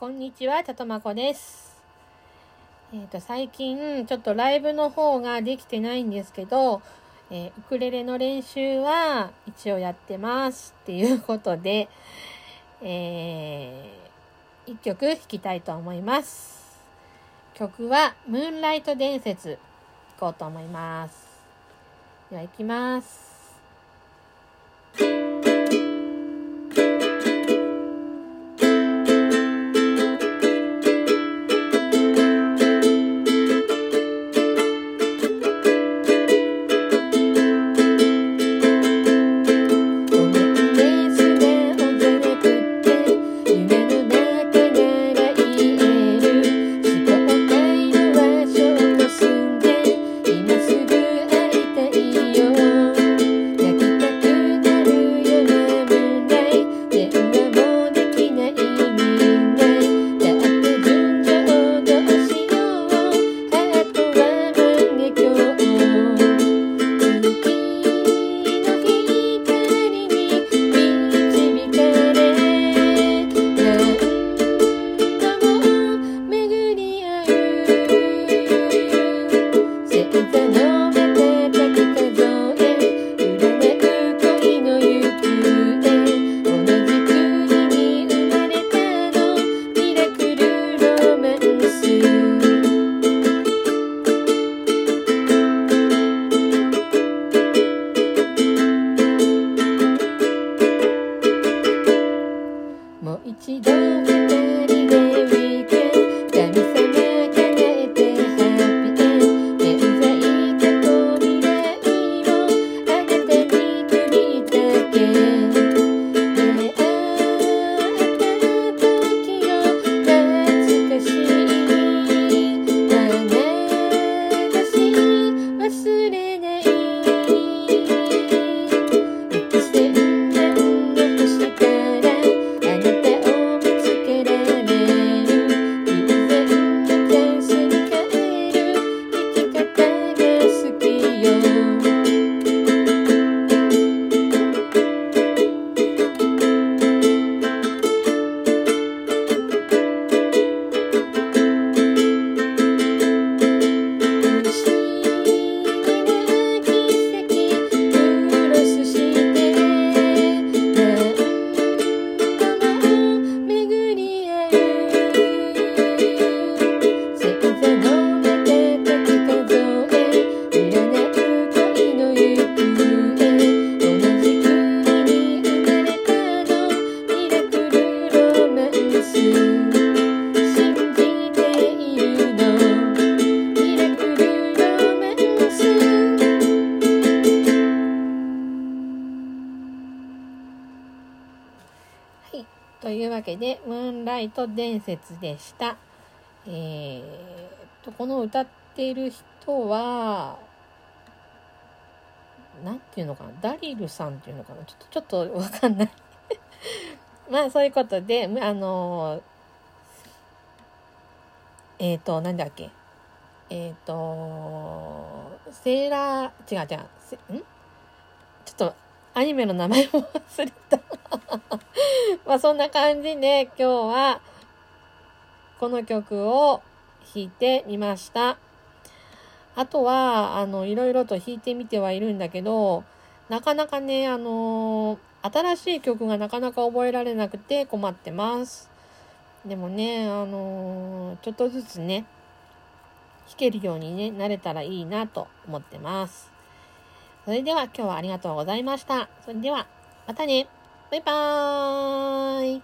こんにちは、たとまこです。えっ、と、最近、ちょっとライブの方ができてないんですけど、えーウクレレの練習は一応やってますっていうことで、えー、一曲弾きたいと思います。曲は、ムーンライト伝説、弾こうと思います。では、行きます。一度見てるというわけで、ムーンライト伝説でした。えーっと、この歌っている人は、なんていうのかな？ダリルさんっていうのかな？ちょっと、ちょっとわかんない。まあ、そういうことで、あのーえーっと、なんだっけ？えーっと、セーラー、違う違う、ん？ちょっと、アニメの名前も忘れた。まあそんな感じで今日はこの曲を弾いてみました。あとは、あの、いろいろと弾いてみてはいるんだけど、なかなかね、あの新しい曲がなかなか覚えられなくて困ってます。でもね、あのちょっとずつね、弾けるようにね、なれたらいいなと思ってます。それでは今日はありがとうございました。それでは、またね。バイバーイ。